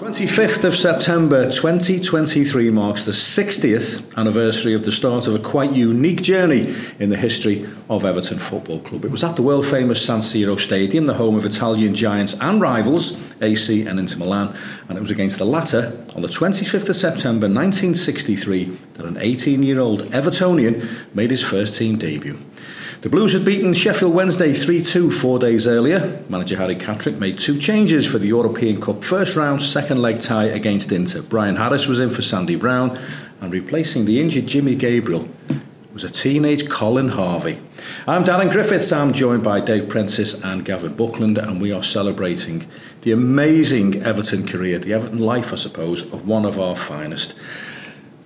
25th of September 2023 marks the 60th anniversary of the start of a quite unique journey in the history of Everton Football Club. It was at the world famous San Siro Stadium, the home of Italian giants and rivals AC and Inter Milan, and it was against the latter on the 25th of September 1963 that an 18 year old Evertonian made his first team debut. The Blues had beaten Sheffield Wednesday 3 2 four days earlier. Manager Harry Catterick made two changes for the European Cup first round second leg tie against Inter. Brian Harris was in for Sandy Brown, and replacing the injured Jimmy Gabriel was a teenage Colin Harvey. I'm Darren Griffiths, I'm joined by Dave Prentice and Gavin Buckland, and we are celebrating the amazing Everton career, the Everton life, I suppose, of one of our finest.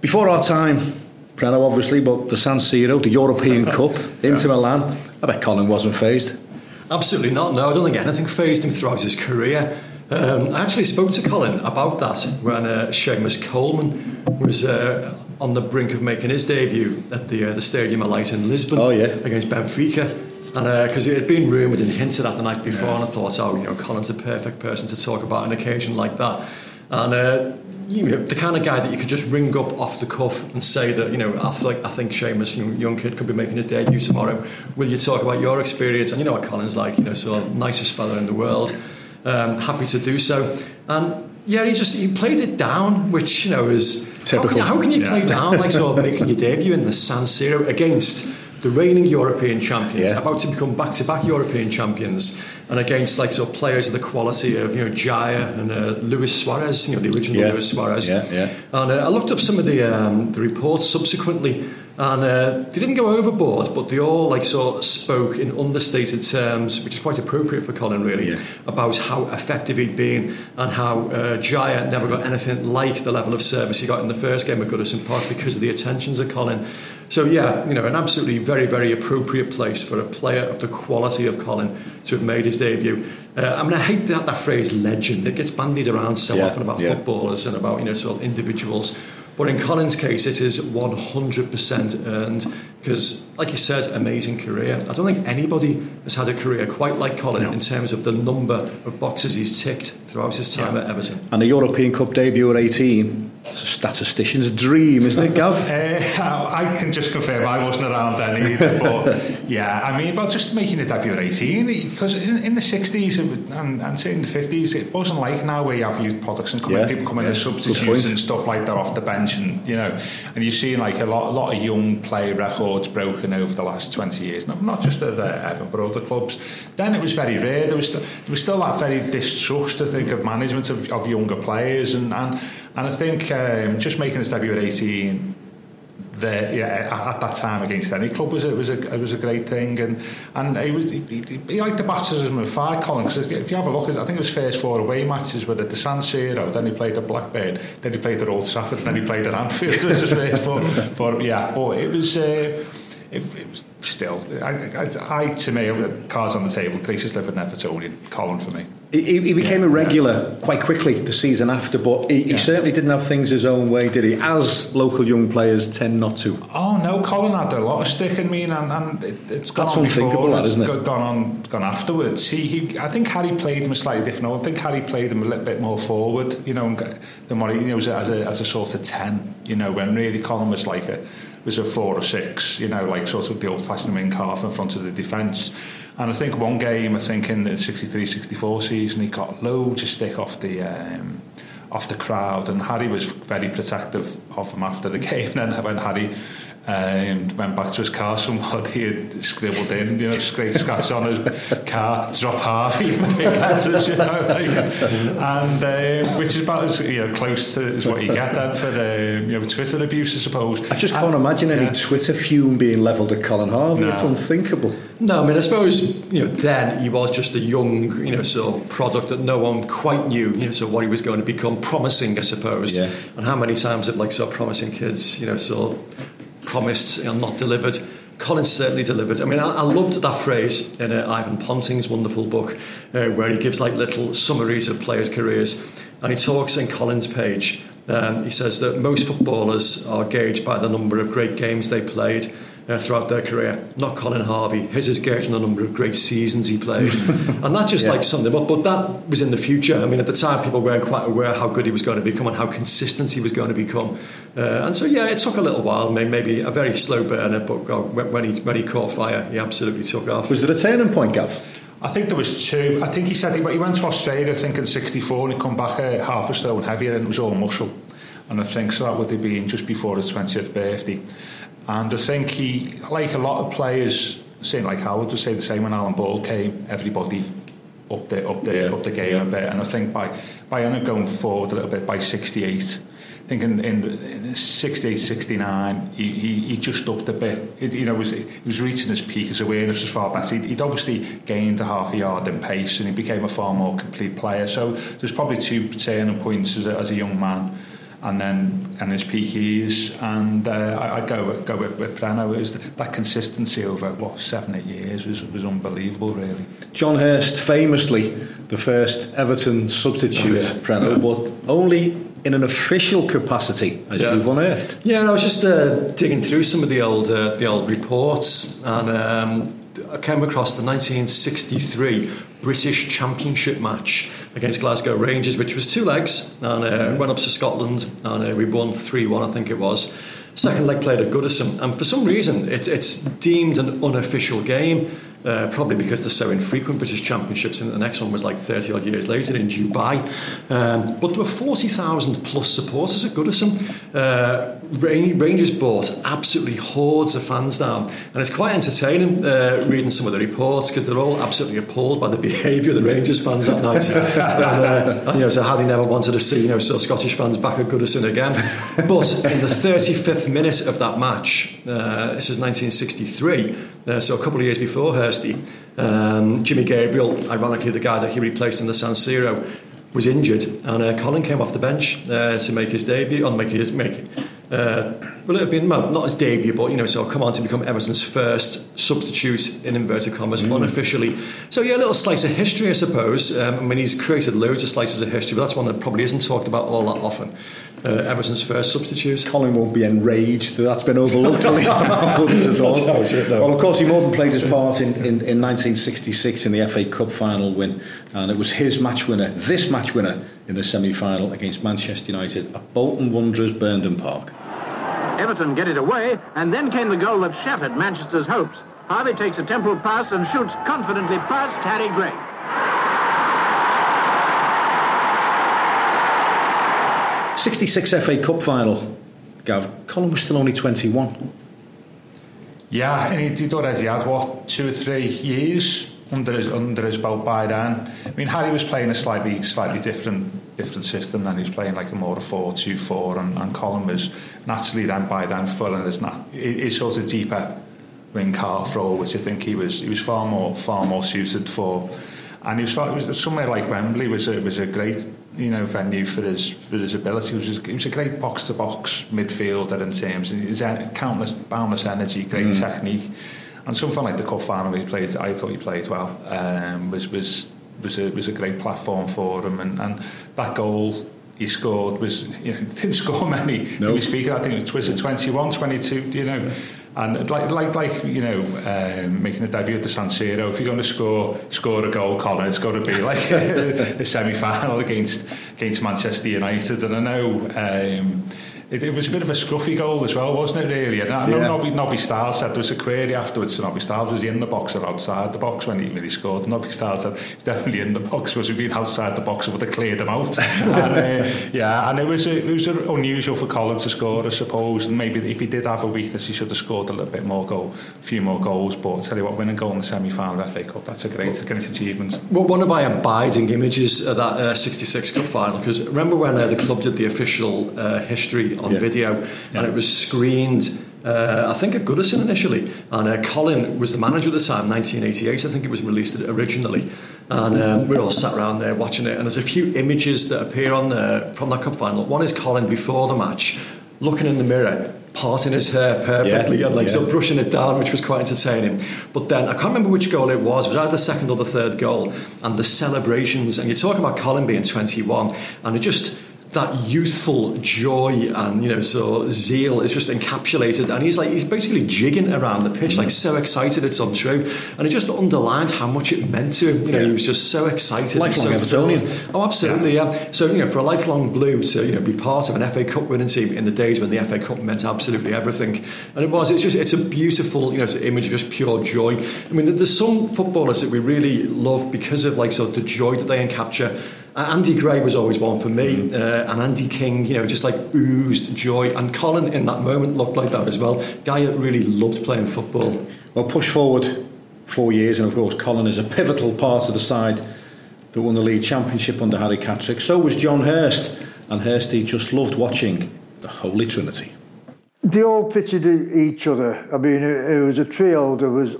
Before our time, Preno, obviously, but the San Siro, the European Cup, Inter Milan. I bet Colin wasn't phased. Absolutely not. No, I don't think anything phased him throughout his career. Um, I actually spoke to Colin about that when uh, Seamus Coleman was uh, on the brink of making his debut at the uh, the Stadium of Light in Lisbon oh, yeah. against Benfica. And because uh, it had been rumoured and hinted at the night before, yeah. and I thought, oh, you know, Colin's the perfect person to talk about an occasion like that. And uh, you know, the kind of guy that you could just ring up off the cuff and say that, you know, I, like, I think Seamus, young, young kid, could be making his debut tomorrow. Will you talk about your experience? And you know what Colin's like, you know, so nicest fella in the world. Um, happy to do so. And yeah, he just he played it down, which you know is typical. How can you, how can you yeah. play down like sort of making your debut in the San Siro against the reigning European champions, yeah. about to become back-to-back European champions, and against like sort of players of the quality of you know Jair and uh, Luis Suarez, you know the original yeah. Luis Suarez. Yeah, yeah. And uh, I looked up some of the um, the reports subsequently, and uh, they didn't go overboard, but they all like sort of spoke in understated terms, which is quite appropriate for Colin really, yeah. about how effective he'd been and how uh, Jair never got anything like the level of service he got in the first game at Goodison Park because of the attentions of Colin. So yeah, you know, an absolutely very, very appropriate place for a player of the quality of Colin to have made his debut. Uh, I mean, I hate that, that phrase "legend." It gets bandied around so yeah, often about yeah. footballers and about you know sort of individuals. But in Colin's case, it is 100% earned because, like you said, amazing career. I don't think anybody has had a career quite like Colin no. in terms of the number of boxes he's ticked throughout his time yeah. at Everton. And a European Cup debut at 18 it's a statistician's dream, isn't it, Gav? Uh, I can just confirm I wasn't around then either. But yeah, I mean, well, just making a debut at 18, because in, in the 60s and, and say in the 50s, it wasn't like now where you have youth products and come yeah, in, people come in yeah, as substitutes and stuff like that off the bench, and you know, and you're seeing like a lot, a lot of young player records broken over the last 20 years, not, not just at uh, but other clubs. Then it was very rare. There was, still, there was still that very distrust, I think, of management of, of younger players, and, and and I think um, just making his debut at 18, the, yeah, at that time against any club was a, was a, it was a great thing. And and he, was, he, he liked the baptism of fire, Colin, because if, if, you have a look, I think it was first four away matches were at the San Siro, then he played at Blackburn, then he played at Old Trafford, then he played at Anfield. it was his first four, four, yeah, but it was... Uh, it, it was still, I, I, I, to me, cards on the table, greatest living Evertonian, Colin for me. He, he became yeah, a regular yeah. quite quickly the season after, but he, yeah. he, certainly didn't have things his own way, did he? As local young players tend not to. Oh no, Colin had a lot of stick in me, and, and it, has gone That's on unthinkable, before, that, isn't it? Gone on, gone afterwards. He, he, I think Harry played him a slightly different. I think Harry played him a little bit more forward, you know, than what he you know, as a, as a sort of ten, you know, when really Colin was like a was a four or six, you know, like sort of the old-fashioned wing half in front of the defence. And I think one game, I think in the 63-64 season, he got loads of stick off the um, off the crowd, and Harry was very protective of him after the game. And then when Harry um, went back to his car, somebody had scribbled in, you know, great scratch on his car, drop half, you know, like, and uh, which is about as you know close to as what you get then for the you know Twitter abuse, I suppose. I just can't and, imagine any yeah. Twitter fume being levelled at Colin Harvey. No. It's unthinkable. No, I mean, I suppose you know then he was just a young, you know, sort of product that no one quite knew, you know, so what he was going to become, promising, I suppose. Yeah. And how many times have like sort of promising kids, you know, sort of promised and not delivered. Colin's certainly delivered. I mean, I, I loved that phrase in uh, Ivan Ponting's wonderful book, uh, where he gives like little summaries of players' careers, and he talks in Colin's page. Um, he says that most footballers are gauged by the number of great games they played, uh, throughout their career. Not Colin Harvey. His is gauged on the number of great seasons he played. and that just yeah. like something, but, but that was in the future. I mean, at the time, people weren't quite aware how good he was going to become and how consistent he was going to become. Uh, and so, yeah, it took a little while, maybe a very slow burner, but when he, when he caught fire, he absolutely took off. Was there a turning point, Gav? I think there was two. I think he said he, he went to Australia, I think in 64, and he come back uh, half a stone heavier, and it was all muscle. And I think so that would have been just before his 20th birthday. And I think he, like a lot of players, saying like Howard would say the same when Alan Ball came, everybody up the up the yeah. up the game yeah. a bit. And I think by by going forward a little bit by 68 I think in, in, in 68, 69, he, he, he just upped a bit. It, you know, was, he was reaching his peak, his awareness was far better. He'd, he'd obviously gained a half a yard in pace and he became a far more complete player. So there's probably two turning points as a, as a young man. And then and his peak years, and uh, I, I go go with, with Preno. It was the, that consistency over what seven eight years was was unbelievable, really. John Hurst, famously the first Everton substitute, oh, yeah. Preno, yeah. but only in an official capacity, as yeah. you've unearthed. Yeah, and I was just uh, digging through some of the old uh, the old reports, and um, I came across the 1963 British Championship match against Glasgow Rangers, which was two legs, and uh, went up to Scotland, and uh, we won three one, I think it was. Second leg played at Goodison, and for some reason, it, it's deemed an unofficial game. Uh, probably because they're so infrequent British Championships, and the next one was like 30 odd years later in Dubai. Um, but there were 40,000 plus supporters at Goodison. Uh, Rangers brought absolutely hordes of fans down, and it's quite entertaining uh, reading some of the reports because they're all absolutely appalled by the behaviour of the Rangers fans that night. and, uh, and, you know, so how they never wanted to see you know so Scottish fans back at Goodison again. But in the 35th minute of that match, uh, this is 1963, uh, so a couple of years before her um, Jimmy Gabriel, ironically the guy that he replaced in the San Siro, was injured, and uh, Colin came off the bench uh, to make his debut. On make his make, uh, well, it had been well, not his debut, but you know, so come on to become Everton's first substitute in inverted commas, mm. unofficially. So yeah, a little slice of history, I suppose. Um, I mean, he's created loads of slices of history, but that's one that probably isn't talked about all that often uh, Everton's first substitute. Colin won't be enraged that that's been overlooked. well, of course, he more than played his part in, in, in 1966 in the FA Cup final win, and it was his match winner, this match winner, in the semi final against Manchester United at Bolton Wanderers Burnden Park. Everton get it away, and then came the goal that shattered Manchester's hopes. Harvey takes a Temple pass and shoots confidently past Harry Gregg. 66 FA Cup final, Gav. Colin was still only 21. Yeah, and he'd, already had, what, two or three years under his, under his belt by then. I mean, Harry was playing a slightly slightly different different system than he was playing like a more 4-2-4 and, and Colin was naturally then by then full in his, his sort of deeper wing half role, which I think he was he was far more far more suited for. And he was, it was somewhere like Wembley was a, was a great you know venue for his for his ability. He was, he was a great box to box midfielder in terms of his countless boundless energy, great mm. technique, and something like the cup final he played. I thought he played well. Um, was was was a was a great platform for him, and, and that goal he scored was you know didn't score many. He was speaking. I think it was a 21, 22, You know. And like, like, like you know, um, making a debut at the San Siro, if you're going to score score a goal, Colin, it's got to be like a, a semi-final against against Manchester United. And I know um, it, it, was a bit of a scruffy goal as well, wasn't it, really? And I know yeah. Nobby, Nobby Stiles said there was a query afterwards, and Nobby Stiles was in the box or outside the box when he, when he scored. Nobby Stiles said definitely in the box, was he been outside the box would have cleared him out. and, uh, yeah, and it was, a, it was a, unusual for Colin to score, I suppose, and maybe if he did have a weakness, he should have scored a little bit more goal, a few more goals, but I tell you what, winning goal in the semi-final of FA Cup, that's a great, well, great achievement. Well, one of my abiding images of that uh, 66 Cup final, because remember when uh, the club did the official uh, on yeah. video, yeah. and it was screened. Uh, I think at Goodison initially, and uh, Colin was the manager at the time, 1988. I think it was released originally, and um, we're all sat around there watching it. And there's a few images that appear on there from that cup final. One is Colin before the match, looking in the mirror, parting his hair perfectly yeah, and like yeah. so brushing it down, which was quite entertaining. But then I can't remember which goal it was. It was either the second or the third goal, and the celebrations. And you talk about Colin being 21, and it just that youthful joy and you know so zeal is just encapsulated and he's like he's basically jigging around the pitch like so excited it's untrue and it just underlined how much it meant to him you know yeah. he was just so excited lifelong so Evertonian oh absolutely yeah. yeah. so you know for a lifelong blue to you know be part of an FA Cup winning team in the days when the FA Cup meant absolutely everything and it was it's just it's a beautiful you know it's an image of just pure joy I mean there's some footballers that we really love because of like so the joy that they capture uh, Andy Gray was always one for me, mm. uh, and Andy King, you know, just like oozed joy. And Colin, in that moment, looked like that as well. Guy that really loved playing football. Well, push forward four years, and of course, Colin is a pivotal part of the side that won the league championship under Harry Catterick. So was John Hurst, and Hursty just loved watching the Holy Trinity. They all fitted each other. I mean, it, it was a trio. There was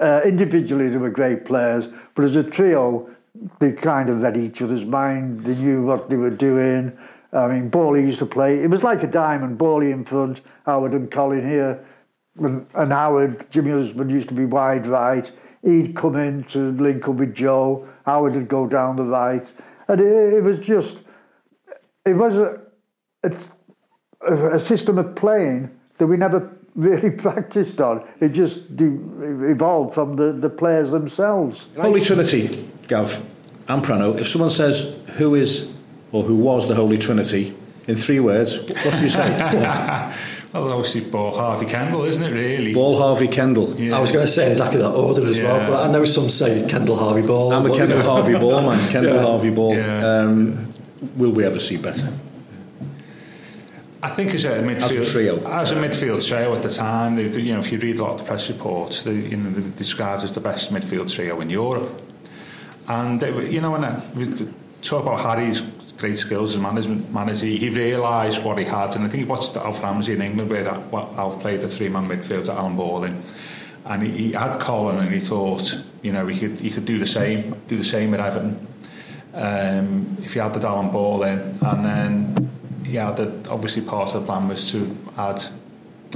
uh, individually they were great players, but as a trio, they kind of read each other's mind. They knew what they were doing. I mean, Bally used to play. It was like a diamond. Bally in front, Howard and Colin here, and, and Howard, Jimmy Husband used to be wide right. He'd come in to link up with Joe. Howard would go down the right, and it, it was just, it was a, a, a system of playing that we never really practiced on. It just evolved from the, the players themselves. Holy Trinity, Gav and Preno. If someone says who is or who was the Holy Trinity in three words, what do you say? well, obviously, Ball Harvey Kendall, isn't it? Really, Ball Harvey Kendall. Yeah. I was going to say exactly that order as yeah. well, but I know some say Kendall Harvey Ball. I'm a Kendall you know. Harvey Ball man. Kendall yeah. Harvey Ball. Um, will we ever see better? I think as a midfield as a trio, as a midfield trio at the time, they, you know, if you read a lot of the press reports, they, you know, they described as the best midfield trio in Europe. And you know, when I, we talk about Harry's great skills as management manager, he realised what he had, and I think he watched Alf Ramsey in England where Alf played the three-man midfield at Alan Borling, and he, he had Colin, and he thought, you know, he could he could do the same, do the same with Everton. Um, if he had the Alan Borling, and then yeah, that obviously part of the plan was to add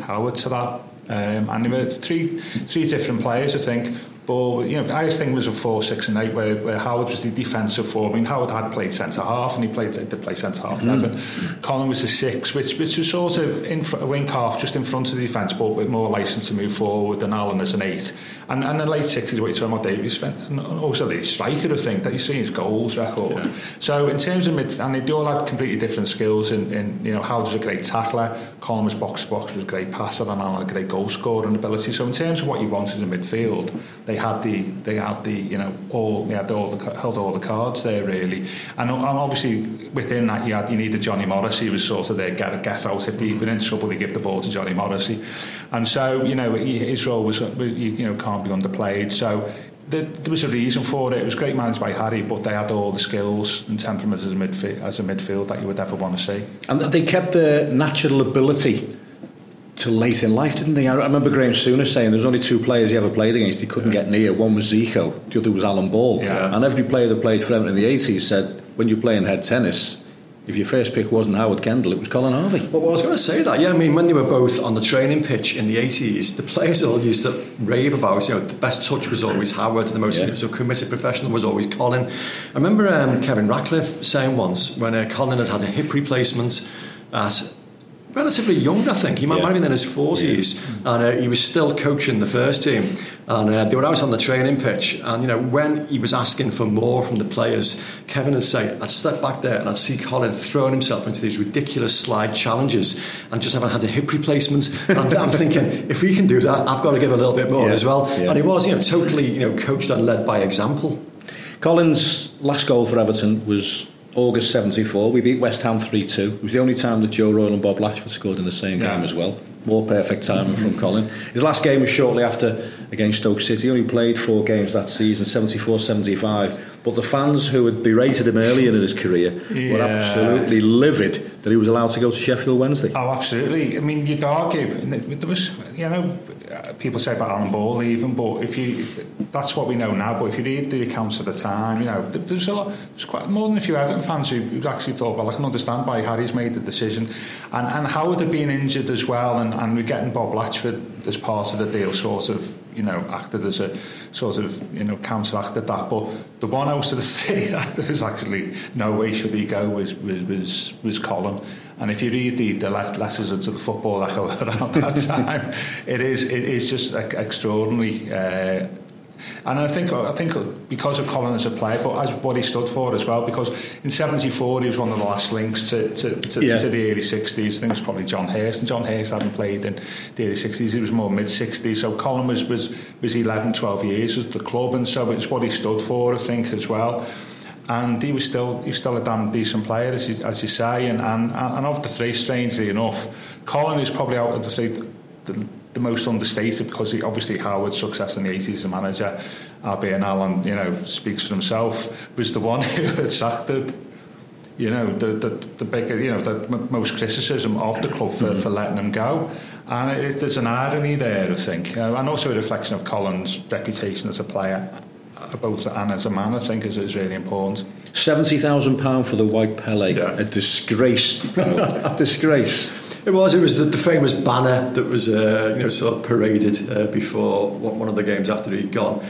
Howard to that. Um, and there were three three different players, I think. But you know, I think was a four, six, and eight, where, where Howard was the defensive four. I mean, Howard had played centre half, and he played to play centre half. Mm-hmm. Colin was a six, which which was sort of in front, a wing half, just in front of the defence, but with more license to move forward than Alan as an eight. And and the late sixties, what you're talking about, Davies, and also the striker, I think that you see his goals record. Yeah. So in terms of mid, and they do all had completely different skills. In, in you know, Howard was a great tackler, Colin was box to box, was a great passer, and Alan a great goal scorer and ability. So in terms of what you want in a midfield, they had the they had the you know all they had all the held all the cards there really, and, uh, and obviously within that you had you needed Johnny Morrissey was sort of there get get out if they've been in trouble they give the ball to Johnny Morrissey, and so you know his role was uh, you know can't be underplayed so there, was a reason for it. It was great managed by Harry, but they had all the skills and temperament as a midfield, as a midfield that you would ever want to see. And they kept the natural ability till late in life, didn't they? I remember Graham Souness saying there was only two players he ever played against he couldn't yeah. get near. One was Zico, the other was Alan Ball. Yeah. And every player that played for Everton in the 80s said, when you're playing head tennis, if your first pick wasn't Howard Kendall, it was Colin Harvey. Well, I was going to say that. Yeah, I mean, when they were both on the training pitch in the 80s, the players all used to rave about, you know, the best touch was always Howard, and the most yeah. so committed professional was always Colin. I remember um, Kevin Ratcliffe saying once when uh, Colin had had a hip replacement at relatively young, I think. He might, yeah. might have been in his 40s, yeah. and uh, he was still coaching the first team. And uh, they were out on the training pitch, and you know when he was asking for more from the players, Kevin would say, "I'd step back there and I'd see Colin throwing himself into these ridiculous slide challenges, and just haven't had a hip replacement." And I'm, I'm, thinking, if we can do that, I've got to give a little bit more yeah. as well. And he was, you know, totally, you know, coached and led by example. Colin's last goal for Everton was August 74, we beat West Ham 3 2. It was the only time that Joe Royle and Bob Latchford scored in the same yeah. game as well. More perfect timing from Colin. His last game was shortly after against Stoke City. He only played four games that season, 74 75. But the fans who had berated him earlier in his career yeah. were absolutely livid that he was allowed to go to Sheffield Wednesday. Oh, absolutely. I mean, you'd argue, there was, you know, people say about Alan Ball even, but if you, that's what we know now, but if you read the accounts of the time, you know, there's a lot, there's quite more than a few Everton fans who, who actually thought, well, I can understand why Harry's made the decision. And, and Howard had been injured as well, and, and we're getting Bob Latchford as part of the deal, sort of, you know, acted as a sort of, you know, counteracted that. But the one out of the three that there was actually no way should he go was was was, was Colin. And if you read the, the letters to the football go around that time, it is it is just extraordinary. Uh, and I think I think because of Colin as a player, but as what he stood for as well, because in '74 he was one of the last links to to, to, yeah. to the early '60s. I think it was probably John Hurst, and John Hurst hadn't played in the early '60s. He was more mid '60s. So Colin was was was 11, 12 years at the club, and so it's what he stood for, I think, as well. And he was still he was still a damn decent player, as you, as you say. And, and and of the three, strangely enough, Colin is probably out of the three. The, the most understated because he, obviously Howard's success in the 80s as a manager, and Alan, you know, speaks for himself, was the one who attracted you know, the, the, the bigger, you know, the most criticism of the club for, for letting him go. And it, there's an irony there, I think, uh, and also a reflection of Colin's reputation as a player, both and as a man, I think, is, is really important. £70,000 for the White Pele, yeah. a disgrace, disgrace. It was. It was the, the famous banner that was, uh, you know, sort of paraded uh, before one of the games after he'd gone.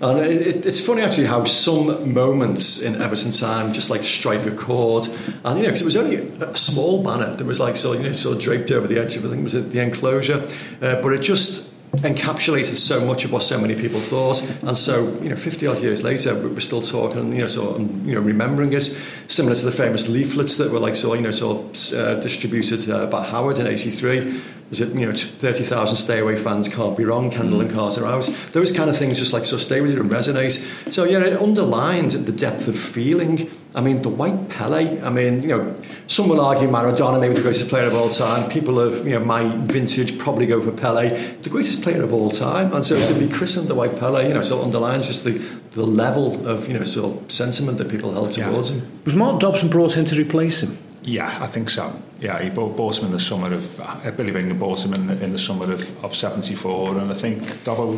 And it, it's funny actually how some moments in Everton time just like strike a chord. And you know, because it was only a small banner that was like so you know sort of draped over the edge of I think it was the enclosure, uh, but it just encapsulated so much of what so many people thought. And so, you know, 50 odd years later, we're still talking, you know, so, and you know, remembering it, similar to the famous leaflets that were like, so, you know, so uh, distributed uh, by Howard in 83. Was it, you know, 30,000 stay away fans can't be wrong, Kendall and Carter out. Those kind of things just like, so stay with you and resonate. So, yeah, it underlined the depth of feeling I mean, the white Pele, I mean, you know, some will argue Maradona maybe the greatest player of all time. People of, you know, my vintage probably go for Pele, the greatest player of all time. And so yeah. to be christened the white Pele, you know, so underlines just the, the level of, you know, sort of sentiment that people held towards yeah. him. Was Mark Dobson brought in to replace him? Yeah, I think so. Yeah, he bought, bought him in the summer of, uh, Billy Bingham bought him in the, in the summer of, of 74, and I think Dobbo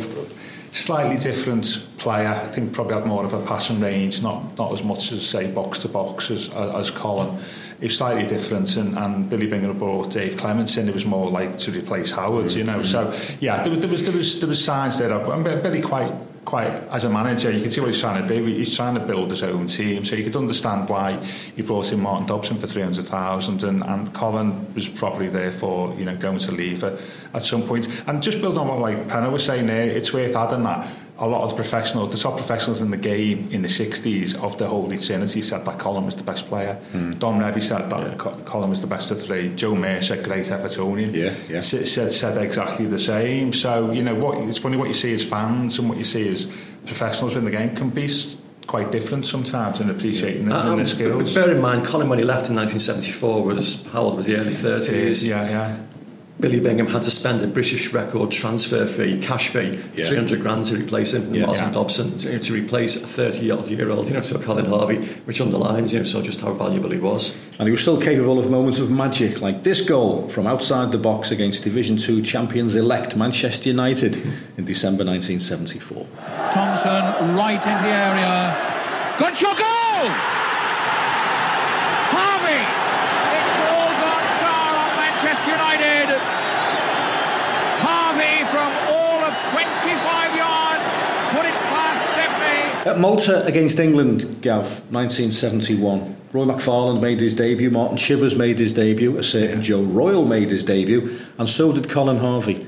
slightly different player. I think probably had more of a passing range, not not as much as say box to box as as Colin. He's slightly different, and, and Billy Bingham brought Dave Clements in. It was more like to replace Howard, you know. Mm-hmm. So yeah, there, there was there was there was signs there. And Billy quite quite as a manager, you can see what he's trying to do. He's trying to build his own team, so you could understand why he brought in Martin Dobson for three hundred thousand, and and Colin was probably there for you know going to leave at, at some point. And just build on what like Penna was saying there, it's worth adding that a lot of the professionals, the top professionals in the game in the 60s of the Holy Trinity said that Colin was the best player. Mm. Don Revie said that yeah. Colin was the best of three. Joe Mercer, great Evertonian, yeah, yeah. Said, said exactly the same. So, you know, what it's funny what you see as fans and what you see as professionals in the game can be quite different sometimes in appreciating yeah. the, um, the skills. But bear in mind, Colin, when he left in 1974, was how old was he? Early 30s. Yeah, yeah. Billy Bingham had to spend a British record transfer fee, cash fee, yeah. 300 grand to replace him, yeah, Martin yeah. Dobson, to, to, replace a 30 odd year old, you know, so Colin Harvey, which underlines, you know, so just how valuable he was. And he was still capable of moments of magic, like this goal from outside the box against Division 2 champions elect Manchester United in December 1974. Thompson right into the area. Good shot goal! At Malta against England, Gav, 1971, Roy McFarland made his debut, Martin Chivers made his debut, a certain Joe Royle made his debut, and so did Colin Harvey.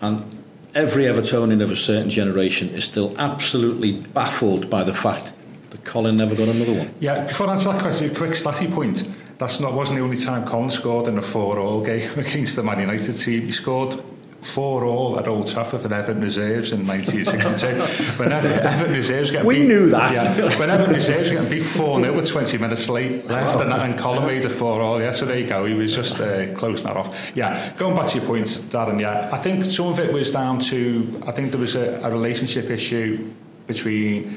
And every Evertonian of a certain generation is still absolutely baffled by the fact that Colin never got another one. Yeah, before I answer that question, a quick statty point. That's not wasn't the only time Colin scored in a four-all game against the Man United team. He scored four all at Old Trafford for Everton reserves in 1962. when Everton reserves get we beat, knew that. Yeah, when Everton reserves get beat four 0 with 20 minutes late left, and, and Colin made a four all. Yeah, so there you go. He was just uh, closing that off. Yeah, going back to your point, Darren. Yeah, I think some of it was down to I think there was a, a relationship issue between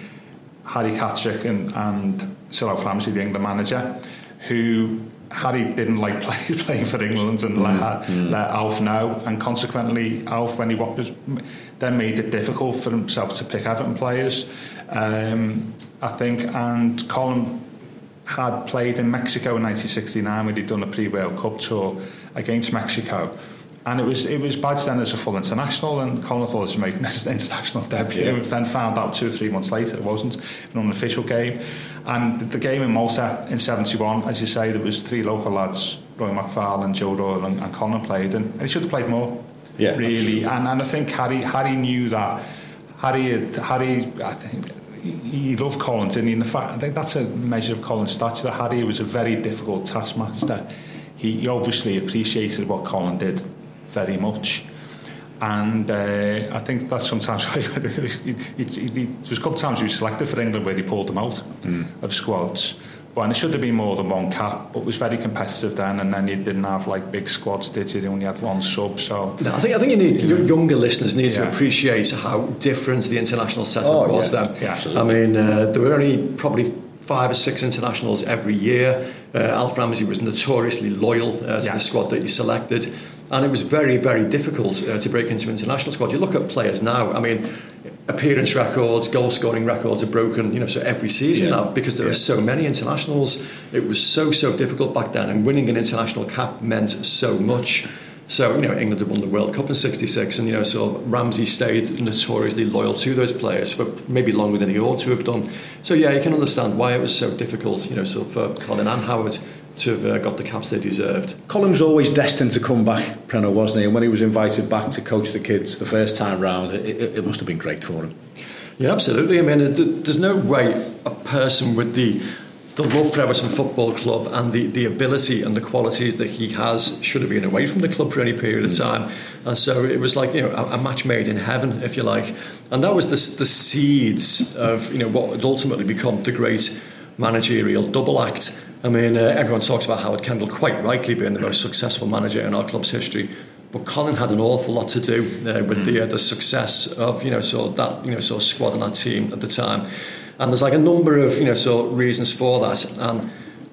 Harry Catterick and, and Sir Alf Ramsey, the England manager, who Harry didn't like play, playing for England and mm, let, mm. let Alf know, and consequently, Alf, when he was then made it difficult for himself to pick Everton players. Um, I think, and Colin had played in Mexico in 1969 when he'd done a pre-World Cup tour against Mexico. And it was it was badged then as a full international, and Colin thought it was making his international debut. Yeah. Then found out two or three months later it wasn't an official game. And the game in Malta in '71, as you say, there was three local lads, Roy McFarland, Joe Doyle, and, and Colin played, and, and he should have played more. Yeah, really. And and I think Harry Harry knew that. Harry Harry I think he loved Colin, didn't he? And the fact, I think that's a measure of Colin's stature. That Harry was a very difficult taskmaster. He, he obviously appreciated what Colin did very much. And uh, I think that's sometimes why there was a couple of times we selected for England where they pulled them out mm. of squads. But and it should have been more than one cap, but it was very competitive then. And then you didn't have like big squads, did you? You only had one sub. So no, I think I think you need yeah. younger listeners need yeah. to appreciate how different the international setup oh, was yeah. then. Yeah, absolutely. I mean, uh, there were only probably five or six internationals every year. Uh, Alf Ramsey was notoriously loyal uh, to yeah. the squad that he selected. And it was very, very difficult uh, to break into an international squad. You look at players now, I mean, appearance records, goal scoring records are broken, you know, so every season yeah. now because there yeah. are so many internationals. It was so, so difficult back then, and winning an international cap meant so much. So, you know, England had won the World Cup in 66, and, you know, so Ramsey stayed notoriously loyal to those players for maybe longer than he ought to have done. So, yeah, you can understand why it was so difficult, you know, so for Colin and Howard to have uh, got the caps they deserved. Colin was always destined to come back, Preno, wasn't he? And when he was invited back to coach the kids the first time round, it, it, it must have been great for him. Yeah, absolutely. I mean, there's no way a person with the the love for Everton Football Club and the, the ability and the qualities that he has should have been away from the club for any period of time. And so it was like, you know, a, a match made in heaven, if you like. And that was the, the seeds of, you know, what would ultimately become the great managerial double act. I mean, uh, everyone talks about Howard Kendall quite rightly being the most successful manager in our club's history. But Colin had an awful lot to do uh, with mm. the uh, the success of you know so that you know so squad and that team at the time, and there's like a number of you know so reasons for that and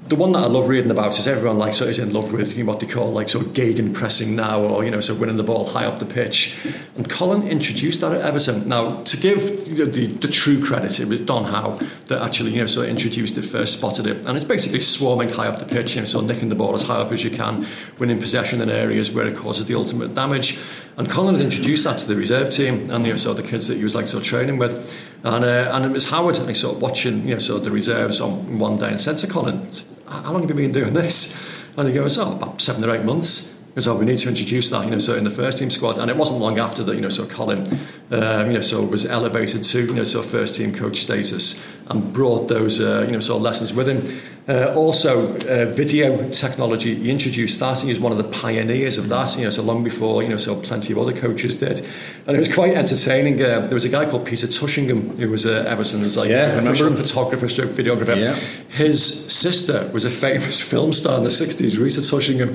the one that I love reading about is everyone like so is in love with what they call like sort of gegen pressing now or you know so winning the ball high up the pitch. And Colin introduced that at Everton. Now to give you know, the, the true credit it was Don Howe that actually you know so introduced it first spotted it. And it's basically swarming high up the pitch you know so nicking the ball as high up as you can winning possession in areas where it causes the ultimate damage. And Colin had introduced that to the reserve team and you know so the kids that he was like sort of training with. And uh, and it was Howard like sort of watching you know so the reserves on one day and said to Colin how long have you been doing this? And he goes, oh, about seven or eight months. Because oh, we need to introduce that, you know, so in the first team squad, and it wasn't long after that, you know, so Colin, um, you know, so was elevated to, you know, so first team coach status, and brought those, uh, you know, sort of lessons with him. Uh, also, uh, video technology, he introduced that. He was one of the pioneers of that, you know, so long before, you know, so plenty of other coaches did. And it was quite entertaining. Uh, there was a guy called Peter Tushingham, who was uh, Everton's like yeah, official photographer, stroke videographer. Yeah. His sister was a famous film star in the 60s, Rita Tushingham.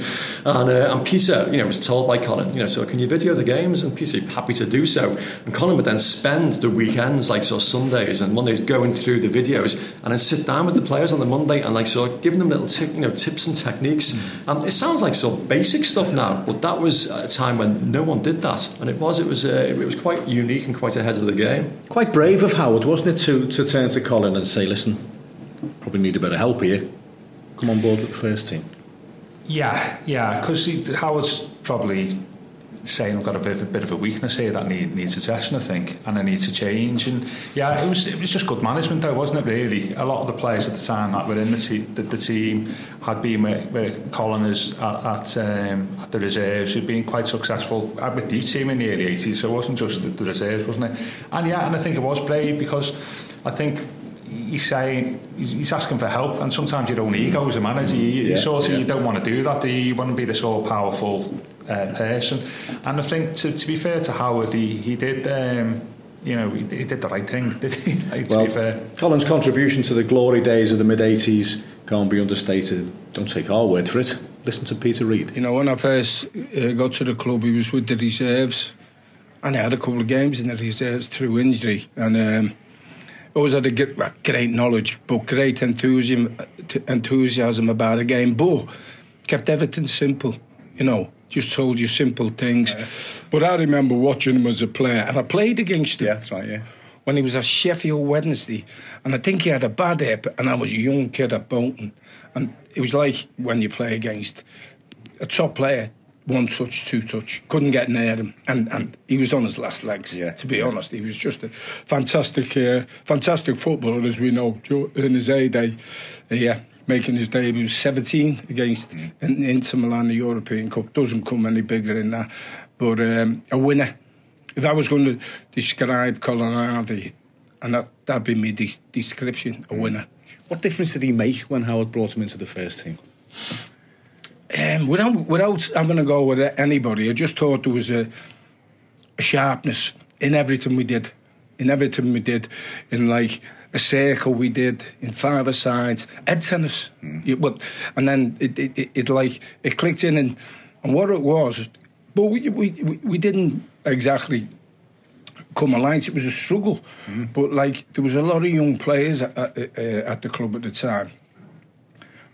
And, uh, and Peter, you know, was told by Colin, you know, so can you video the games? And Peter, happy to do so. And Colin would then spend the weekends, like so Sundays and Mondays, going through the videos and then sit down with the players on the Monday and like so giving them little t- you know tips and techniques. Mm. And it sounds like so basic stuff now, but that was a time when no one did that, and it was it was uh, it was quite unique and quite ahead of the game. Quite brave of Howard, wasn't it, to to turn to Colin and say, "Listen, probably need a bit of help here. Come on board with the first team." Yeah, yeah, because Howard's probably saying I've got a bit, of a weakness here that need, needs addressing, I think, and I need to change. And yeah, it was it was just good management, though, wasn't it? Really, a lot of the players at the time that were in the, te- the, the team had been with, with at at, um, at the reserves, had been quite successful with the team in the early 80s. So it wasn't just the, the reserves, wasn't it? And yeah, and I think it was brave because I think he's saying he's asking for help, and sometimes your own ego as a manager, you, yeah, sort of yeah. you don't want to do that. Do you? you want to be this all powerful uh, person. And I think to, to be fair to Howard, he, he did. Um, you know, he, he did the right thing, did he? like, well, Colin's contribution to the glory days of the mid 80s can't be understated. Don't take our word for it. Listen to Peter Reid. You know, when I first uh, got to the club, he was with the reserves, and I had a couple of games in the reserves through injury. And um, always had a great knowledge, but great enthusiasm, enthusiasm about the game, but kept everything simple, you know just told you simple things. Yeah. But I remember watching him as a player, and I played against him. Yeah, that's right, yeah. When he was at Sheffield Wednesday, and I think he had a bad hip, and I was a young kid at Bolton. And it was like when you play against a top player, one touch, two touch. Couldn't get near him, and and he was on his last legs. Yeah. To be honest, he was just a fantastic, uh, fantastic footballer, as we know. In his heyday, yeah, making his debut 17 against in, Inter Milan, the European Cup. Doesn't come any bigger than that, but um, a winner. If I was going to describe Colin Harvey, and that that'd be my de- description, a winner. What difference did he make when Howard brought him into the first team? Um, without without having to go with anybody, I just thought there was a, a sharpness in everything we did, in everything we did, in like a circle we did, in five sides, head tennis. You- but and then it, it, it, like it clicked in, and and what it was, but we we we, didn't exactly come alight. It was a struggle, but like there was a lot of young players at, at, uh, at the club at the time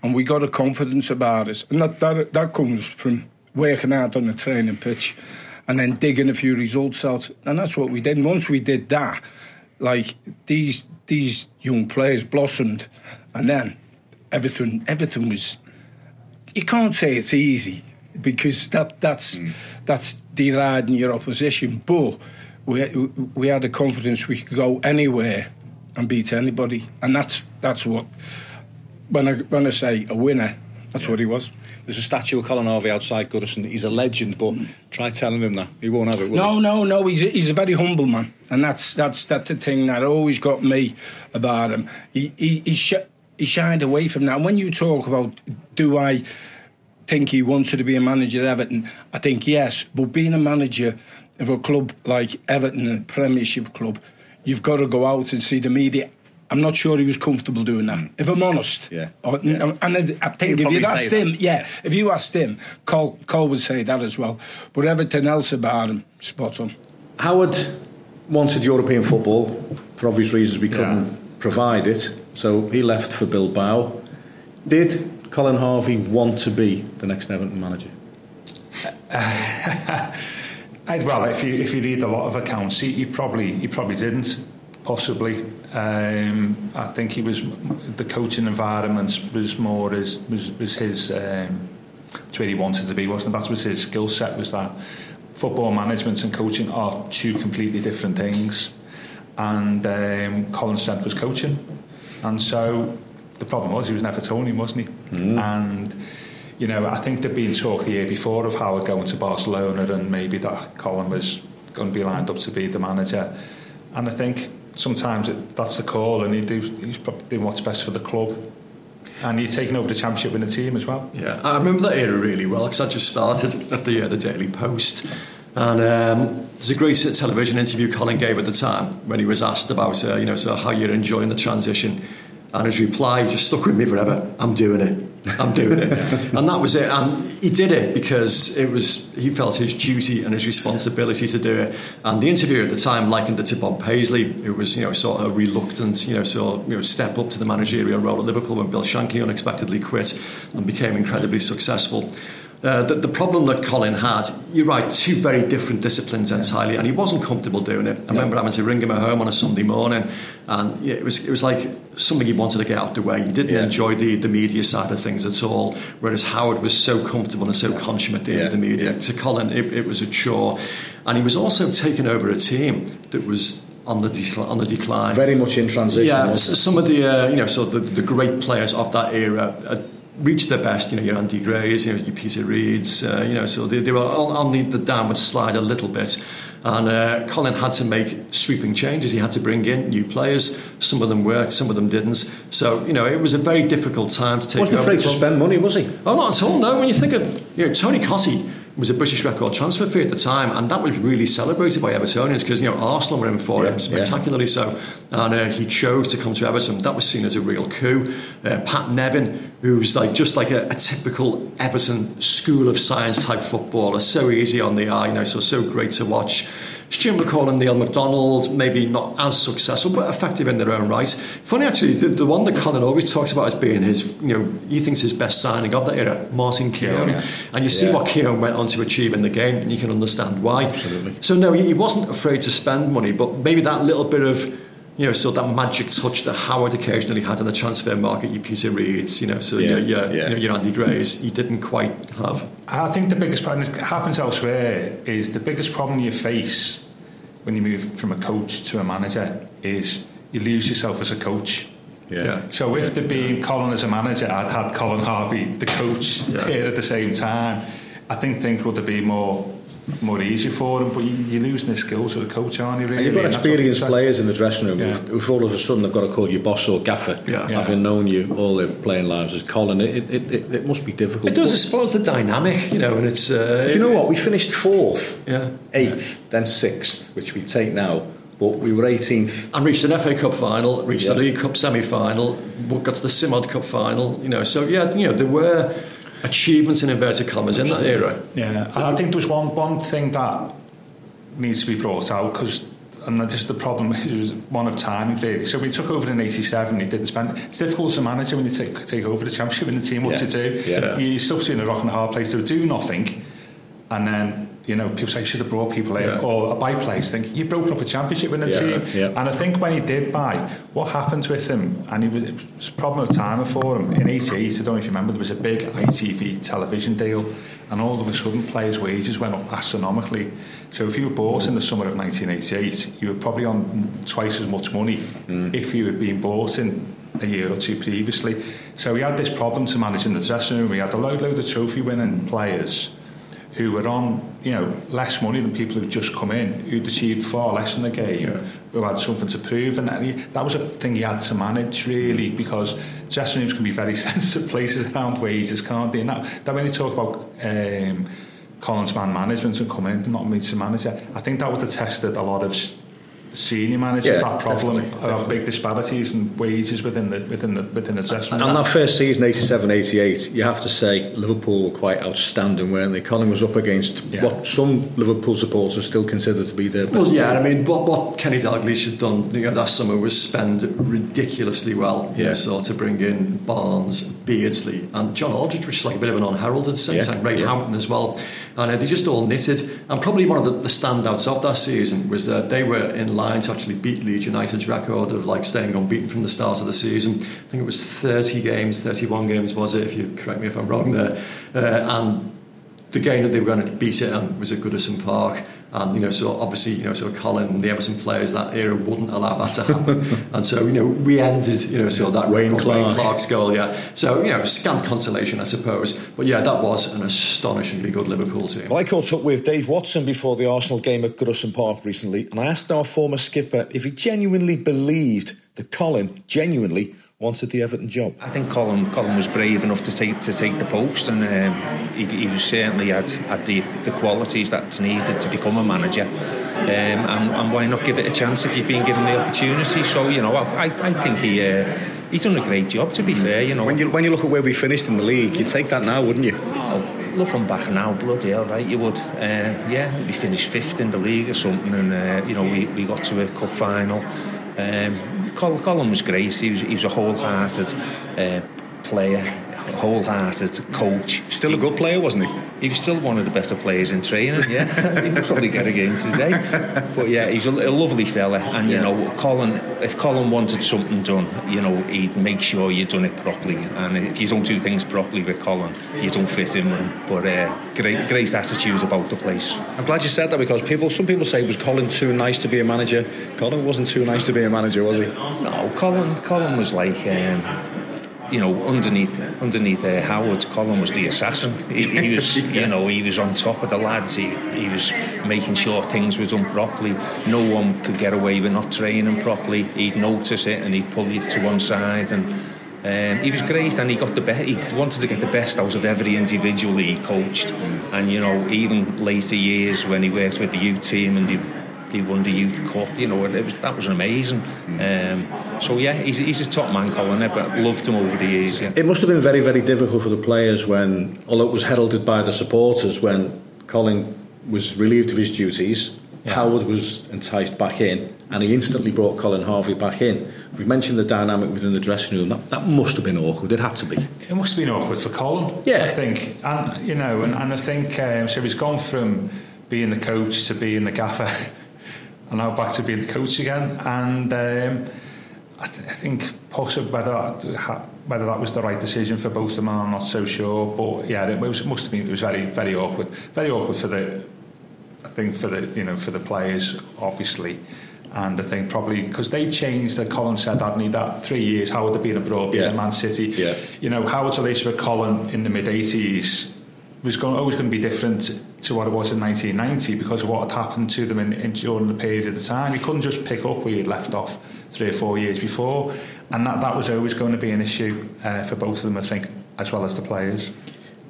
and we got a confidence about us. And that, that, that comes from working hard on the training pitch and then digging a few results out. And that's what we did. And once we did that, like these these young players blossomed and then everything everything was you can't say it's easy because that that's mm. that's deriding your opposition, but we we had the confidence we could go anywhere and beat anybody, and that's that's what when I when I say a winner, that's what he was. There's a statue of Colin Harvey outside Goodison. He's a legend, but try telling him that. He won't have it, will No, he? no, no. He's a, he's a very humble man, and that's that's that's the thing that always got me about him. He he he, sh- he shied away from that. And when you talk about, do I think he wanted to be a manager at Everton? I think yes, but being a manager of a club like Everton, a Premiership club, you've got to go out and see the media. I'm not sure he was comfortable doing that. If I'm honest, Yeah. Oh, or- and I I think He'd if you'd say asked that. him, yeah, if you asked him, Cole, Cole would say that as well. But everything else about him, spot on. Howard wanted European football. For obvious reasons, we couldn't Yeah. provide it. So he left for Bilbao. Did Colin Harvey want to be the next Everton manager? I, well, if you if you read a lot of accounts, he, he probably he probably didn't. Possibly, um, I think he was the coaching environment was more his was, was his. Um, it's where he wanted to be, wasn't it? That was his skill set. Was that football management and coaching are two completely different things. And um, Colin Strength was coaching, and so the problem was he was never Tony, wasn't he? And you know, I think there'd been talk the year before of Howard going to Barcelona and maybe that Colin was going to be lined up to be the manager. And I think sometimes it, that's the call, and do, he's probably doing what's best for the club. And you're taking over the championship in the team as well. Yeah, I remember that era really well because I just started at the uh, the Daily Post, and um, there's a great television interview Colin gave at the time when he was asked about uh, you know so how you're enjoying the transition, and his reply just stuck with me forever. I'm doing it. I'm doing it, and that was it. And he did it because it was he felt his duty and his responsibility to do it. And the interviewer at the time likened it to Bob Paisley, who was you know sort of reluctant you know sort of, you know step up to the managerial role at Liverpool when Bill Shankly unexpectedly quit and became incredibly successful. Uh, the, the problem that Colin had, you're right, two very different disciplines entirely, and he wasn't comfortable doing it. I remember having to ring him at home on a Sunday morning, and yeah, it was it was like something he wanted to get out of the way. He didn't enjoy the, the media side of things at all, whereas Howard was so comfortable and so consummate Yeah, the media. To Colin, it, it was a chore, and he was also taking over a team that was on the decline. On the decline. Very much in transition. Yeah, some of the uh, you know sort of the, the great players of that era reached their best. You know, your Andy Grays, you know, your Peter Reids. Uh, you know, so they, they were on, on the, the downward slide a little bit. And uh, Colin had to make sweeping changes. He had to bring in new players. Some of them worked, some of them didn't. So you know, it was a very difficult time to take. Wasn't over afraid to spend money, was he? Oh, not at all. No, when you think of you know Tony Cottee was a British record transfer fee at the time, and that was really celebrated by Evertonians because you know Arsenal were in for Yeah, him spectacularly so, and uh, he chose to come to Everton. That was seen as a real coup. Uh, Pat Nevin, who's like just like a, a typical Everton school of science type footballer, so easy on the eye, you know, so so great to watch. Stuart McCall and Neil McDonald, maybe not as successful, but effective in their own right. Funny actually, the, the one that Colin always talks about as being his, you know, he thinks his best signing of that era, Martin Keown. Oh, yeah. And you see Yeah. what Keown went on to achieve in the game, and you can understand why. Absolutely. So no, he he wasn't afraid to spend money, but maybe that little bit of you know, so that magic touch that Howard occasionally had in the transfer market, your Peter Reids, you know, so Yeah, your, your, yeah. You know, your Andy Grays, he didn't quite have. I think the biggest problem that happens elsewhere is the biggest problem you face when you move from a coach to a manager is you lose yourself as a coach. Yeah. So if there being Colin as a manager, I'd had Colin Harvey, the coach, Yeah. here at the same time. I think things would have been more more easy for him, but you, you're losing the skills of the coach, aren't you? Really? And you've got And experienced players in the dressing room Yeah. who've, who've all of a sudden they've got to call you boss or gaffer, Yeah. Yeah. having known you all their playing lives as Colin. It, it, it, it must be difficult. It does, I But- suppose, the dynamic, you know, and it's. Uh, Do you know what? We finished fourth, Yeah. eighth, then sixth, which we take now. But we were 18th. and reached an FA Cup final, reached Yeah. the League Cup semi-final, got to the Simod Cup final. You know, so yeah, you know there were achievements in inverted commas in that era. Yeah, I think there was one one thing that needs to be brought out because. And this is the problem. It was one of timing, really. So we took over in '87. He didn't spend. It's difficult as a manager when you take take over the championship in the team. What Yeah. to do? Yeah. You're stuck between a rock and a hard place to do nothing, and then you know people say you should have brought people in, Yeah. or buy players. Think you've broken up a championship in the Yeah, team. yeah. And I think when he did buy, what happened with him, and he was, it was a problem of timing for him. In '88, I don't know if you remember, there was a big ITV television deal, and all of a sudden players' wages went up astronomically. So if you were bought in the summer of 1988, you were probably on twice as much money mm. if you had been bought in a year or two previously. So we had this problem to manage in the dressing room. We had a load, load of trophy winning players who were on, you know, less money than people who'd just come in, who'd achieved far less in the game, who had something to prove, and that, that was a thing he had to manage really, because dressing rooms can be very sensitive places around wages, can't they? And that, that when you talk about um, Colin's man management and coming in, and not meeting to manager, I think that would have tested a lot of senior managers Yeah, that problem definitely, of big disparities in wages within the within the within the dressing room. And that first season, 87 88, you have to say Liverpool were quite outstanding, weren't they? Colin was up against Yeah. what some Liverpool supporters still consider to be their best. Well, yeah, I mean, what, what Kenny Dalglish had done you know, that summer was spend ridiculously well. You Yeah. know, so to bring in Barnes, Beardsley, and John Aldridge, which is like a bit of an unheralded at the same Yeah, time. Ray yeah. Houghton as well. And they just all knitted. And probably one of the, the standouts of that season was that they were in line to actually beat Leeds United's record of like staying unbeaten from the start of the season. I think it was 30 games, 31 games was it, if you correct me if I'm wrong there. Uh, and the game that they were going to beat it on was at Goodison Park. And, you know, so obviously, you know, so Colin and the Everton players that era wouldn't allow that to happen. and so, you know, we ended, you know, so that Wayne record, Wayne Clarke's goal, yeah. So, you know, scant consolation, I suppose. But yeah, that was an astonishingly good Liverpool team. Well, I caught up with Dave Watson before the Arsenal game at Goodison Park recently, and I asked our former skipper if he genuinely believed that Colin genuinely wanted the Everton job. I think Colin, Colin was brave enough to take to take the post, and um, he, he certainly had, had the, the qualities that's needed to become a manager. Um, and, and why not give it a chance if you've been given the opportunity? So you know, I, I think he uh, he's done a great job. To be fair, you know. When you, when you look at where we finished in the league, you'd take that now, wouldn't you? Oh, looking back now, bloody hell, right, you would. Uh, yeah, we finished fifth in the league or something, and uh, you know we, we got to a cup final. Um, Col- Colin was great. He was, he was a wholehearted uh, player, wholehearted coach. Still a good player, wasn't he? He was still one of the best players in training. Yeah, he would probably get against his eh? But yeah, he's a, a lovely fella, and you know, Colin. If Colin wanted something done, you know, he'd make sure you'd done it properly. And if you don't do things properly with Colin, you don't fit in with him. But uh, great, great attitude about the place. I'm glad you said that because people, some people say was Colin too nice to be a manager. Colin wasn't too nice to be a manager, was he? No, Colin. Colin was like. Um, you know, underneath underneath uh, Howard, Colin was the assassin. He, he was, you know, he was on top of the lads. He, he was making sure things were done properly. No one could get away with not training properly. He'd notice it and he'd pull you to one side. And um, he was great, and he got the best. He wanted to get the best out of every individual he coached. And you know, even later years when he worked with the U team and the they won the Youth Cup. You know, it was, that was amazing. Um, so yeah, he's, he's a top man, Colin. I've loved him over the years. Yeah. It must have been very, very difficult for the players when, although it was heralded by the supporters, when Colin was relieved of his duties, Yeah. Howard was enticed back in, and he instantly brought Colin Harvey back in. We've mentioned the dynamic within the dressing room. That, that must have been awkward. It had to be. It must have been awkward for Colin. Yeah. I think, and you know, and, and I think um, so. He's gone from being the coach to being the gaffer. And now back to being the coach again. And um, I, th- I think possibly whether that, whether that was the right decision for both of them, I'm not so sure. But yeah, it was, must have been. It was very very awkward. Very awkward for the. I think for the you know for the players obviously. And I think probably because they changed that Colin said, hadn't he, that three years, Howard had been abroad, being Yeah. Man City. Yeah. You know, Howard's relationship with Colin in the mid 80s was going, always going to be different to what it was in 1990 because of what had happened to them in, in during the period of the time. He couldn't just pick up where he'd left off three or four years before, and that, that was always going to be an issue uh, for both of them, I think, as well as the players.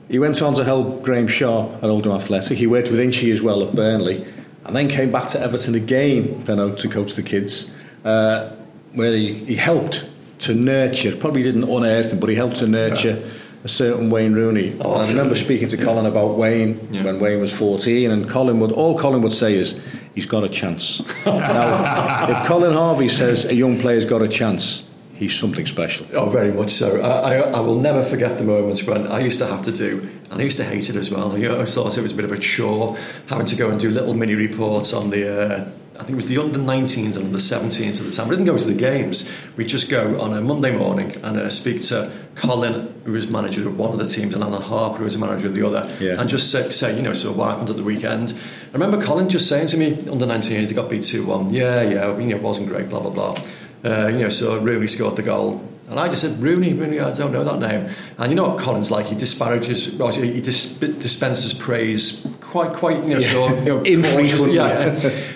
He went on to help Graeme Sharp at Oldham Athletic. He worked with Inchy as well at Burnley, and then came back to Everton again, Preno, to coach the kids, uh, where he, he helped to nurture. Probably didn't unearth him, but he helped to nurture a certain Wayne Rooney. And I remember speaking to Colin about Wayne when Wayne was 14, and Colin would all Colin would say is he's got a chance. now, if Colin Harvey says a young player's got a chance, he's something special. Oh, very much so. I, I, I will never forget the moments when I used to have to do, and I used to hate it as well. I always thought it was a bit of a chore having to go and do little mini reports on the. Uh, I think it was the under 19s and under 17s at the time. We didn't go to the games. We'd just go on a Monday morning and uh, speak to Colin, who was manager of one of the teams, and Alan Harper, who was the manager of the other, Yeah. and just say, say, you know, so what happened at the weekend. I remember Colin just saying to me, under 19s, they got beat 2 1. Yeah, yeah, you know, it wasn't great, blah, blah, blah. Uh, you know, so Rooney scored the goal. And I just said, Rooney, Rooney, I don't know that name. And you know what Colin's like? He disparages, well, he dis- dispenses praise quite, quite, you know, so, you know, Infrequently. Yeah.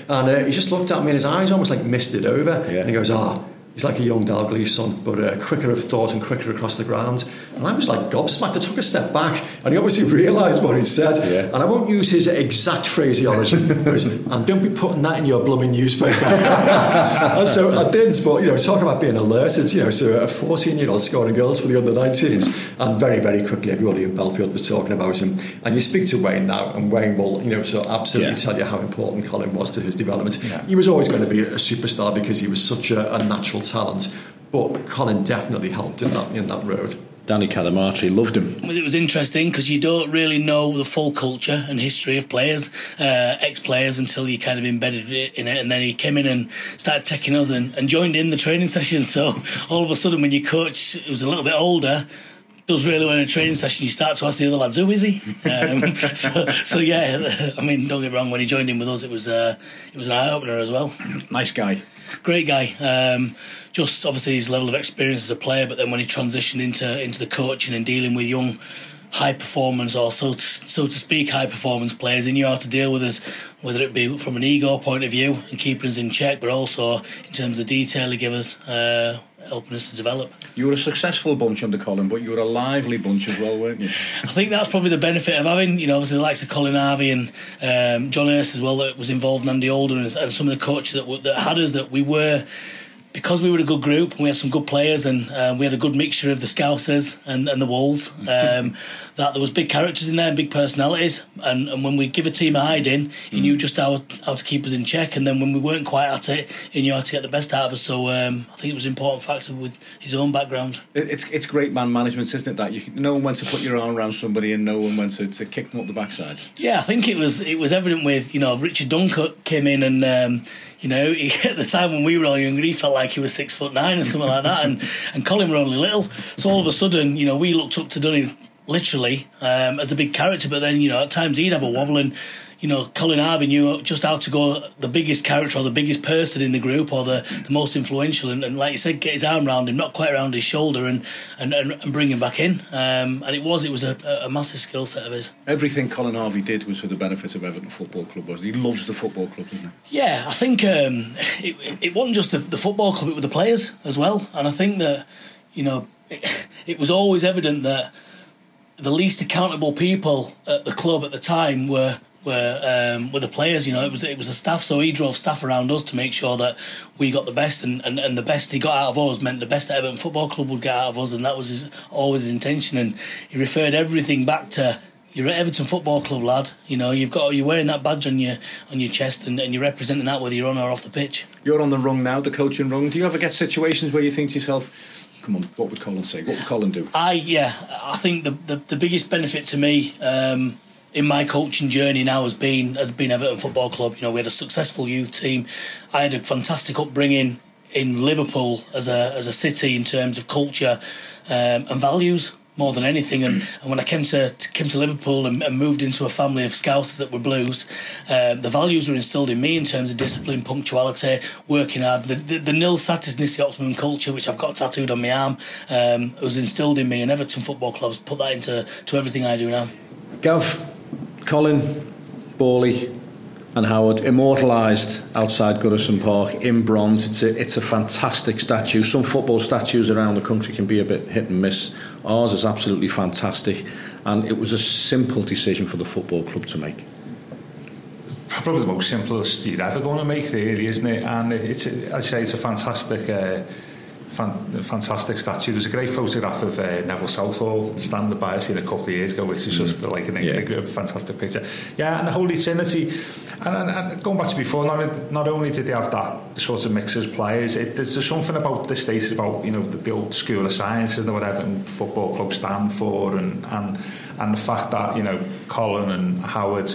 and uh, he just looked at me and his eyes almost like misted over. Yeah. And he goes, ah, he's like a young Dalglish son, but uh, quicker of thought and quicker across the ground. And I was like gobsmacked. I took a step back and he obviously realised what he'd said. Yeah. And I won't use his exact phraseology. but and don't be putting that in your blooming newspaper. and so I didn't, but you know, talk about being alerted, you know, so a 14 year old scoring goals for the under 19s, and very, very quickly everybody in Bellefield was talking about him. And you speak to Wayne now, and Wayne will, you know, so absolutely Yeah. tell you how important Colin was to his development. He was always going to be a superstar because he was such a, a natural talent, but Colin definitely helped in that in that road. Danny Cadamarteri loved him. It was interesting because you don't really know the full culture and history of players, uh, ex-players, until you kind of embedded it in it. And then he came in and started taking us and, and joined in the training session. So all of a sudden, when your coach was a little bit older, does really well in a training session, you start to ask the other lads, "Who is he?" Um, so, so yeah, I mean, don't get me wrong. When he joined in with us, it was uh, it was an eye opener as well. Nice guy. Great guy. Um, just obviously his level of experience as a player, but then when he transitioned into into the coaching and dealing with young, high performance or so to, so to speak, high performance players, he knew how to deal with us, whether it be from an ego point of view and keeping us in check, but also in terms of detail he gave us, uh, helping us to develop. You were a successful bunch under Colin, but you were a lively bunch as well, weren't you? I think that's probably the benefit of having, you know, obviously the likes of Colin Harvey and um, John Hurst as well that was involved, and Andy Oldham and, and some of the coaches that, that had us that we were. Because we were a good group and we had some good players and um, we had a good mixture of the Scousers and, and the Wolves, um, that there was big characters in there and big personalities. And, and when we give a team a hiding, he knew just how, how to keep us in check. And then when we weren't quite at it, he knew how to get the best out of us. So um, I think it was an important factor with his own background. It- It's it's great man management, isn't it? That you know when to put your arm around somebody and know when to, to kick them up the backside. Yeah, I think it was it was evident with you know Richard Dunkut came in and um, you know he, at the time when we were all younger he felt like he was six foot nine or something like that and and Colin were only little. So all of a sudden you know we looked up to Dunny literally um, as a big character but then you know at times he'd have a wobble and you know Colin Harvey knew just how to go the biggest character or the biggest person in the group or the, the most influential and, and like you said get his arm around him not quite around his shoulder and and, and, bring him back in um, and it was it was a, a massive skill set of his. Everything Colin Harvey did was for the benefit of Everton Football Club, wasn't he? He loves the football club, doesn't he? Yeah, I think um, it, it wasn't just the, the football club; it was the players as well. And I think that you know it, it was always evident that the least accountable people at the club at the time were were um, were the players. You know, it was it was the staff. So he drove staff around us to make sure that we got the best, and, and, and the best he got out of us meant the best that Everton Football Club would get out of us, and that was his, always his intention. And he referred everything back to. You're at Everton Football Club, lad. You know you've got you're wearing that badge on your on your chest, and, and you're representing that whether you're on or off the pitch. You're on the rung now, the coaching rung. Do you ever get situations where you think to yourself, "Come on, what would Colin say? What would Colin do?" I yeah, I think the the, the biggest benefit to me um, in my coaching journey now has been has been Everton Football Club. You know, we had a successful youth team. I had a fantastic upbringing in Liverpool as a as a city in terms of culture um, and values more than anything. And, and when I came to, to came to Liverpool and, and, moved into a family of Scousers that were Blues, uh, the values were instilled in me in terms of discipline, punctuality, working hard. The, the, the nil satis nisi optimum culture, which I've got tattooed on my arm, um, was instilled in me. And Everton Football Club's put that into to everything I do now. Gav, Colin, Bally, and Howard, immortalised outside Goodison Park in bronze. It's a, it's a fantastic statue. Some football statues around the country can be a bit hit and miss. Ours is absolutely fantastic, and it was a simple decision for the football club to make. Probably the most simplest you're ever going to make, really, isn't it? And it's, I'd say it's a fantastic. Uh, fan, fantastic statue. There's a great photograph of uh, Neville Southall standing by us here a couple of years ago, which is just mm. like an yeah. a, fantastic picture. Yeah, and the Holy Trinity. And, and, and going back to before, not, not only did they have that sort of mix as players, it, there's just something about the states about you know the, the old school of sciences and whatever and football club stand for, and and and the fact that you know Colin and Howard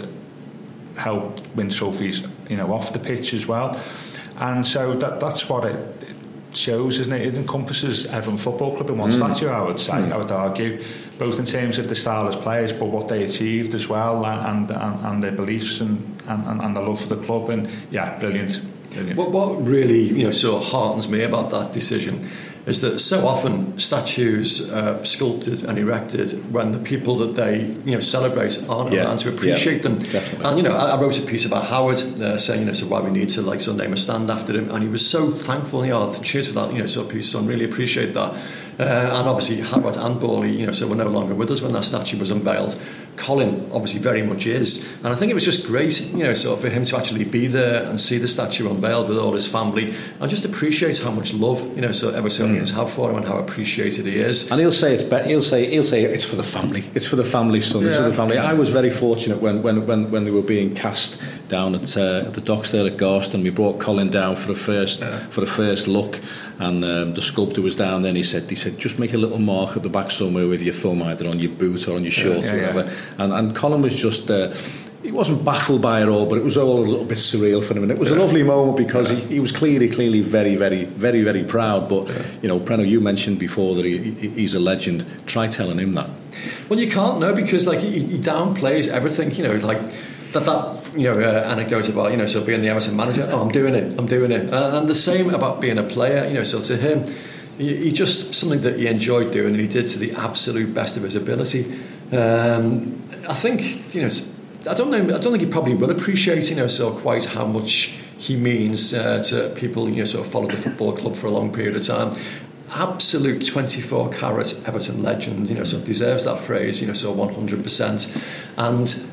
helped win trophies, you know, off the pitch as well. And so that that's what it shows, isn't it? It encompasses Everton Football Club in one mm. statue, I would say, mm. I would argue, both in terms of the style as players, but what they achieved as well, and and, and their beliefs and, and, and the love for the club. And yeah, brilliant. brilliant. What, what really you know sort of heartens me about that decision is that so often statues are sculpted and erected when the people that they you know celebrate aren't yeah. around to appreciate yeah, them. Definitely. And you know, I, I, wrote a piece about Howard uh, saying you know so why we need to like so name a stand after him, and he was so thankful. You know, cheers for that. You know, so piece. So I really appreciate that. Uh, and obviously Howard and Bally, you know, so were no longer with us when that statue was unveiled. Colin obviously very much is. And I think it was just great, you know, so for him to actually be there and see the statue unveiled with all his family and just appreciate how much love, you know, so Evertonians mm. have for him and how appreciated he is. And he'll say it's be- he'll say he'll say it's for the family. It's for the family, son. Yeah. It's for the family. I was very fortunate when when when, when they were being cast down at, uh, at the docks there at Garston. We brought Colin down for a first yeah. for a first look and um, the sculptor was down there and he said he said just make a little mark at the back somewhere with your thumb either on your boot or on your shirt yeah, or whatever. And, and Colin was just uh, he wasn't baffled by it all, but it was all a little bit surreal for him. And it was yeah. a lovely moment because yeah. he, he was clearly, clearly very, very, very, very proud. But, yeah. you know, Preno, you mentioned before that he, he's a legend. Try telling him that. Well, you can't, no, because, like, he, he downplays everything, you know, like that that you know uh, anecdote about you know so being the Everton manager oh I'm doing it I'm doing it uh, and the same about being a player you know so to him he, he, just something that he enjoyed doing and he did to the absolute best of his ability um, I think you know I don't know I don't think he probably will appreciate you know so quite how much he means uh, to people you know sort of followed the football club for a long period of time absolute 24 carat Everton legend you know so deserves that phrase you know so 100% and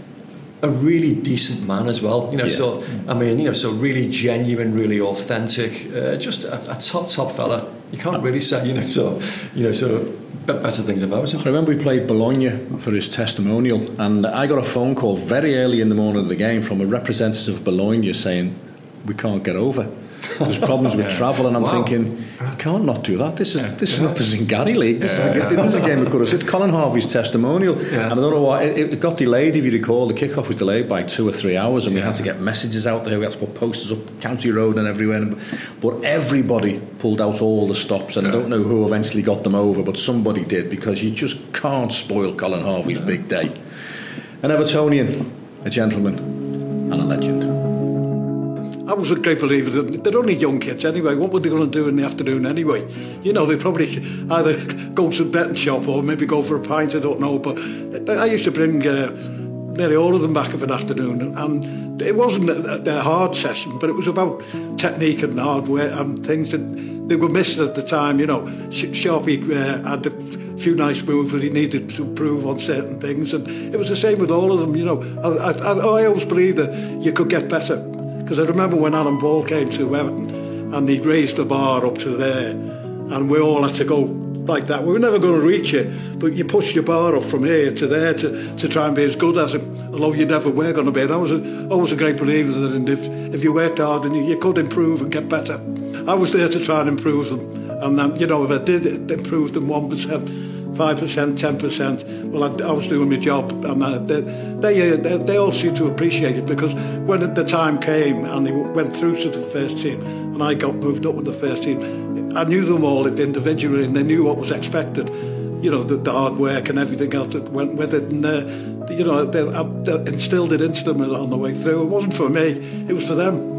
a really decent man as well. You know, yeah. so I mean, you know, so really genuine, really authentic, uh, just a, a, top top fella. You can't really say, you know, so you know, so better things about him. I remember we played Bologna for his testimonial, and I got a phone call very early in the morning of the game from a representative of Bologna saying we can't get over. There's problems with yeah. travel, and I'm wow. thinking, you can't not do that. This is yeah. this is not the Zingari League. This, yeah. is, a, this is a game of course. It's Colin Harvey's testimonial, and I don't know why it, it, got delayed. If you recall, the kickoff was delayed by two or three hours, and we had to get messages out there. We had to put posters up County Road and everywhere. But everybody pulled out all the stops, and I don't know who eventually got them over, but somebody did because you just can't spoil Colin Harvey's big day. An Evertonian, a gentleman, and a legend. I was a great believer that they're only young kids anyway. What were they going to do in the afternoon anyway? You know, they probably either go to the betting shop or maybe go for a pint. I don't know. But I used to bring uh, nearly all of them back of an afternoon, and it wasn't a, a hard session, but it was about technique and hardware and things that they were missing at the time. You know, Sharpie uh, had a few nice moves that he needed to improve on certain things, and it was the same with all of them. You know, I, I, I always believed that you could get better because I remember when Alan Ball came to Everton and he raised the bar up to there and we all had to go like that. We were never going to reach it, but you push your bar up from here to there to, to try and be as good as him, although you never were going to be. And I was a, always a great believer that if, if you worked hard and you, you could improve and get better. I was there to try and improve them. And then, you know, if I did improve them 1%, 5%, 10%. Well, I, I was doing my job, and uh, they, they, uh, they, they all seemed to appreciate it because when the time came and they went through to the first team, and I got moved up with the first team, I knew them all individually, and they knew what was expected. You know, the, the hard work and everything else that went with it, and uh, you know, they, I, they instilled it into them on the way through. It wasn't for me; it was for them.